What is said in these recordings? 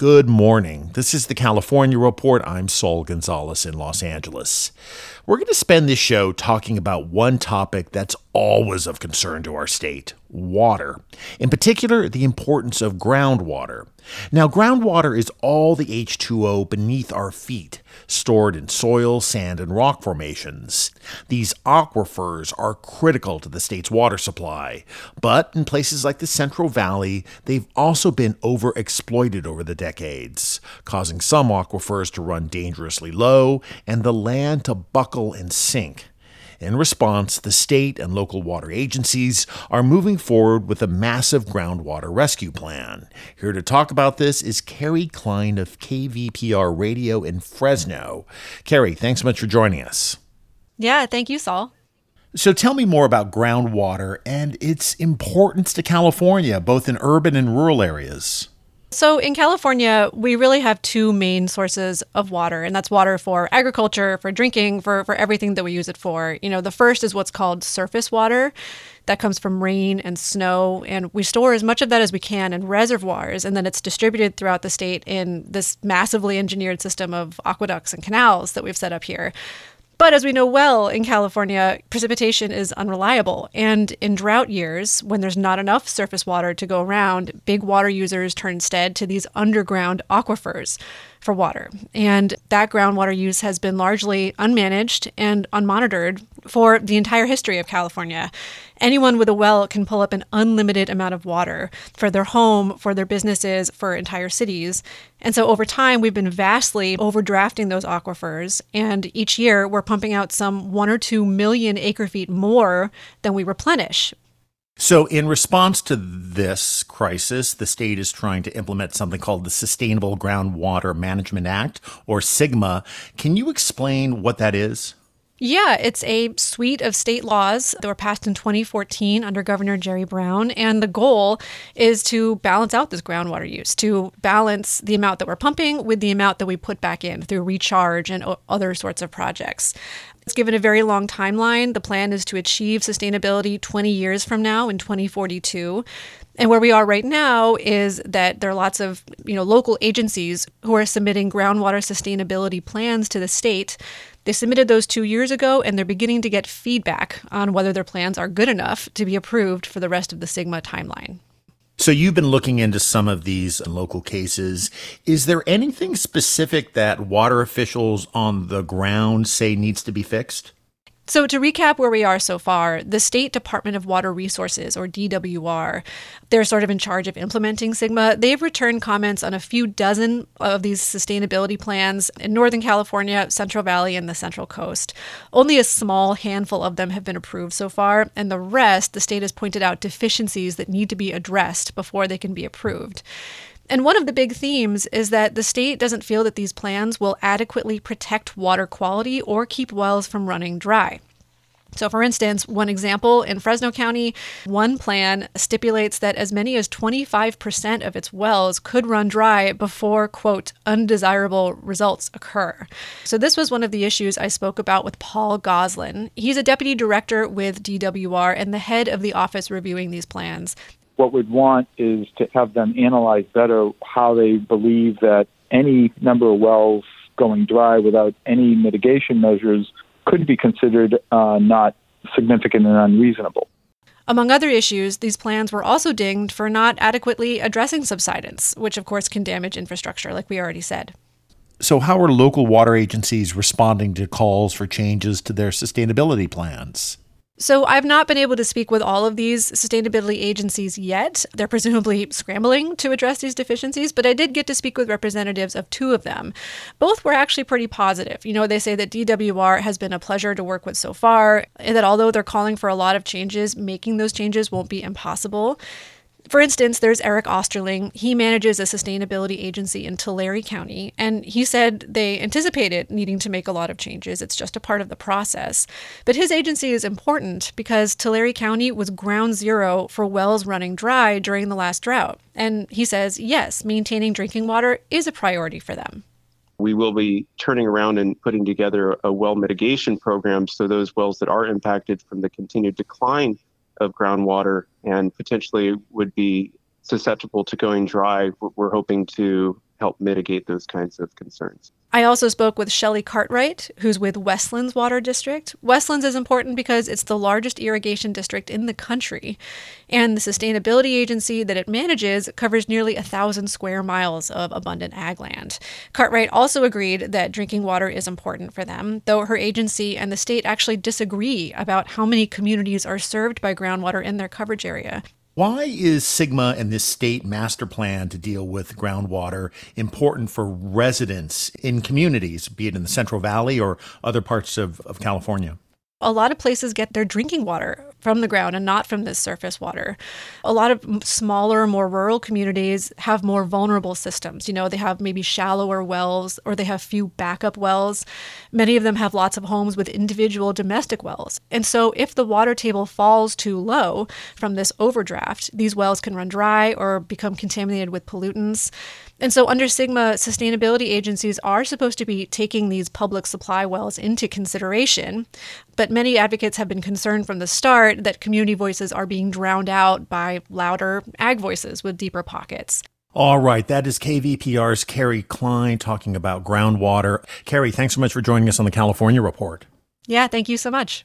Good morning. This is the California Report. I'm Saul Gonzalez in Los Angeles. We're going to spend this show talking about one topic that's always of concern to our state water. In particular, the importance of groundwater. Now, groundwater is all the H2O beneath our feet, stored in soil, sand, and rock formations. These aquifers are critical to the state's water supply, but in places like the Central Valley, they've also been overexploited over the decades, causing some aquifers to run dangerously low and the land to buckle and sink. In response, the state and local water agencies are moving forward with a massive groundwater rescue plan. Here to talk about this is Kerry Klein of KVPR Radio in Fresno. Kerry, thanks so much for joining us. Yeah, thank you, Saul. So tell me more about groundwater and its importance to California, both in urban and rural areas. So, in California, we really have two main sources of water, and that's water for agriculture, for drinking, for, for everything that we use it for. You know, the first is what's called surface water that comes from rain and snow, and we store as much of that as we can in reservoirs, and then it's distributed throughout the state in this massively engineered system of aqueducts and canals that we've set up here. But as we know well in California, precipitation is unreliable. And in drought years, when there's not enough surface water to go around, big water users turn instead to these underground aquifers for water. And that groundwater use has been largely unmanaged and unmonitored for the entire history of California. Anyone with a well can pull up an unlimited amount of water for their home, for their businesses, for entire cities. And so over time, we've been vastly overdrafting those aquifers. And each year, we're pumping out some one or two million acre feet more than we replenish. So, in response to this crisis, the state is trying to implement something called the Sustainable Groundwater Management Act, or SGMA. Can you explain what that is? Yeah, it's a suite of state laws that were passed in 2014 under Governor Jerry Brown. And the goal is to balance out this groundwater use, to balance the amount that we're pumping with the amount that we put back in through recharge and other sorts of projects. It's given a very long timeline. The plan is to achieve sustainability 20 years from now in 2042. And where we are right now is that there are lots of, you know, local agencies who are submitting groundwater sustainability plans to the state they submitted those two years ago, and they're beginning to get feedback on whether their plans are good enough to be approved for the rest of the SGMA timeline. So you've been looking into some of these local cases. Is there anything specific that water officials on the ground say needs to be fixed? So, to recap where we are so far, the State Department of Water Resources, or DWR, they're sort of in charge of implementing SGMA. They've returned comments on a few dozen of these sustainability plans in Northern California, Central Valley, and the Central Coast. Only a small handful of them have been approved so far, and the rest, the state has pointed out deficiencies that need to be addressed before they can be approved. And one of the big themes is that the state doesn't feel that these plans will adequately protect water quality or keep wells from running dry. So, for instance, one example in Fresno County, one plan stipulates that as many as 25% of its wells could run dry before, quote, undesirable results occur. So, this was one of the issues I spoke about with Paul Gosselin. He's a deputy director with DWR and the head of the office reviewing these plans. What we'd want is to have them analyze better how they believe that any number of wells going dry without any mitigation measures could be considered uh, not significant and unreasonable. Among other issues, these plans were also dinged for not adequately addressing subsidence, which of course can damage infrastructure, like we already said. So, how are local water agencies responding to calls for changes to their sustainability plans? So, I've not been able to speak with all of these sustainability agencies yet. They're presumably scrambling to address these deficiencies, but I did get to speak with representatives of two of them. Both were actually pretty positive. You know, they say that DWR has been a pleasure to work with so far, and that although they're calling for a lot of changes, making those changes won't be impossible. For instance, there's Eric Osterling. He manages a sustainability agency in Tulare County, and he said they anticipated needing to make a lot of changes. It's just a part of the process. But his agency is important because Tulare County was ground zero for wells running dry during the last drought. And he says, yes, maintaining drinking water is a priority for them we will be turning around and putting together a well mitigation program so those wells that are impacted from the continued decline of groundwater and potentially would be susceptible to going dry, we're hoping to help mitigate those kinds of concerns. I also spoke with Shelley Cartwright, who's with Westlands Water District. Westlands is important because it's the largest irrigation district in the country, and the sustainability agency that it manages covers nearly a thousand square miles of abundant ag land. Cartwright also agreed that drinking water is important for them, though her agency and the state actually disagree about how many communities are served by groundwater in their coverage area. Why is SGMA and this state master plan to deal with groundwater important for residents in communities, be it in the Central Valley or other parts of, of California? A lot of places get their drinking water from the ground and not from this surface water. A lot of smaller, more rural communities have more vulnerable systems. You know, they have maybe shallower wells or they have few backup wells. Many of them have lots of homes with individual domestic wells. And so, if the water table falls too low from this overdraft, these wells can run dry or become contaminated with pollutants. And so, under SGMA, sustainability agencies are supposed to be taking these public supply wells into consideration. But many advocates have been concerned from the start that community voices are being drowned out by louder ag voices with deeper pockets. All right, that is KVPR's Kerry Klein talking about groundwater. Kerry, thanks so much for joining us on the California Report. Yeah, thank you so much.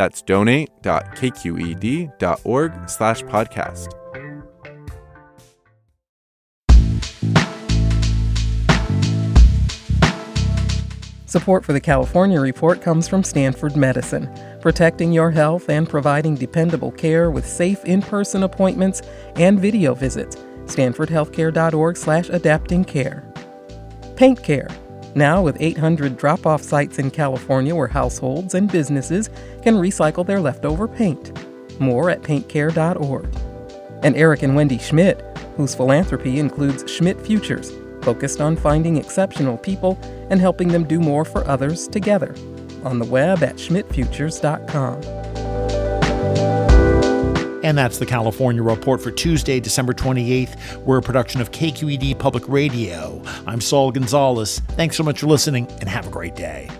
That's donate.kqed.org slash podcast. Support for the California Report comes from Stanford Medicine, protecting your health and providing dependable care with safe in-person appointments and video visits. StanfordHealthcare.org slash adapting care. Paint Care now, with 800 drop off sites in California where households and businesses can recycle their leftover paint. More at paintcare.org. And Eric and Wendy Schmidt, whose philanthropy includes Schmidt Futures, focused on finding exceptional people and helping them do more for others together. On the web at schmidtfutures.com. And that's the California Report for Tuesday, December 28th. We're a production of KQED Public Radio. I'm Saul Gonzalez. Thanks so much for listening and have a great day.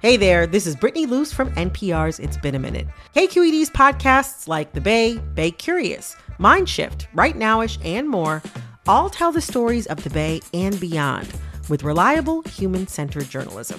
Hey there, this is Brittany Luce from NPR's It's Been a Minute. KQED's podcasts like The Bay, Bay Curious, Mind Shift, Right Nowish, and more all tell the stories of the Bay and beyond with reliable, human centered journalism.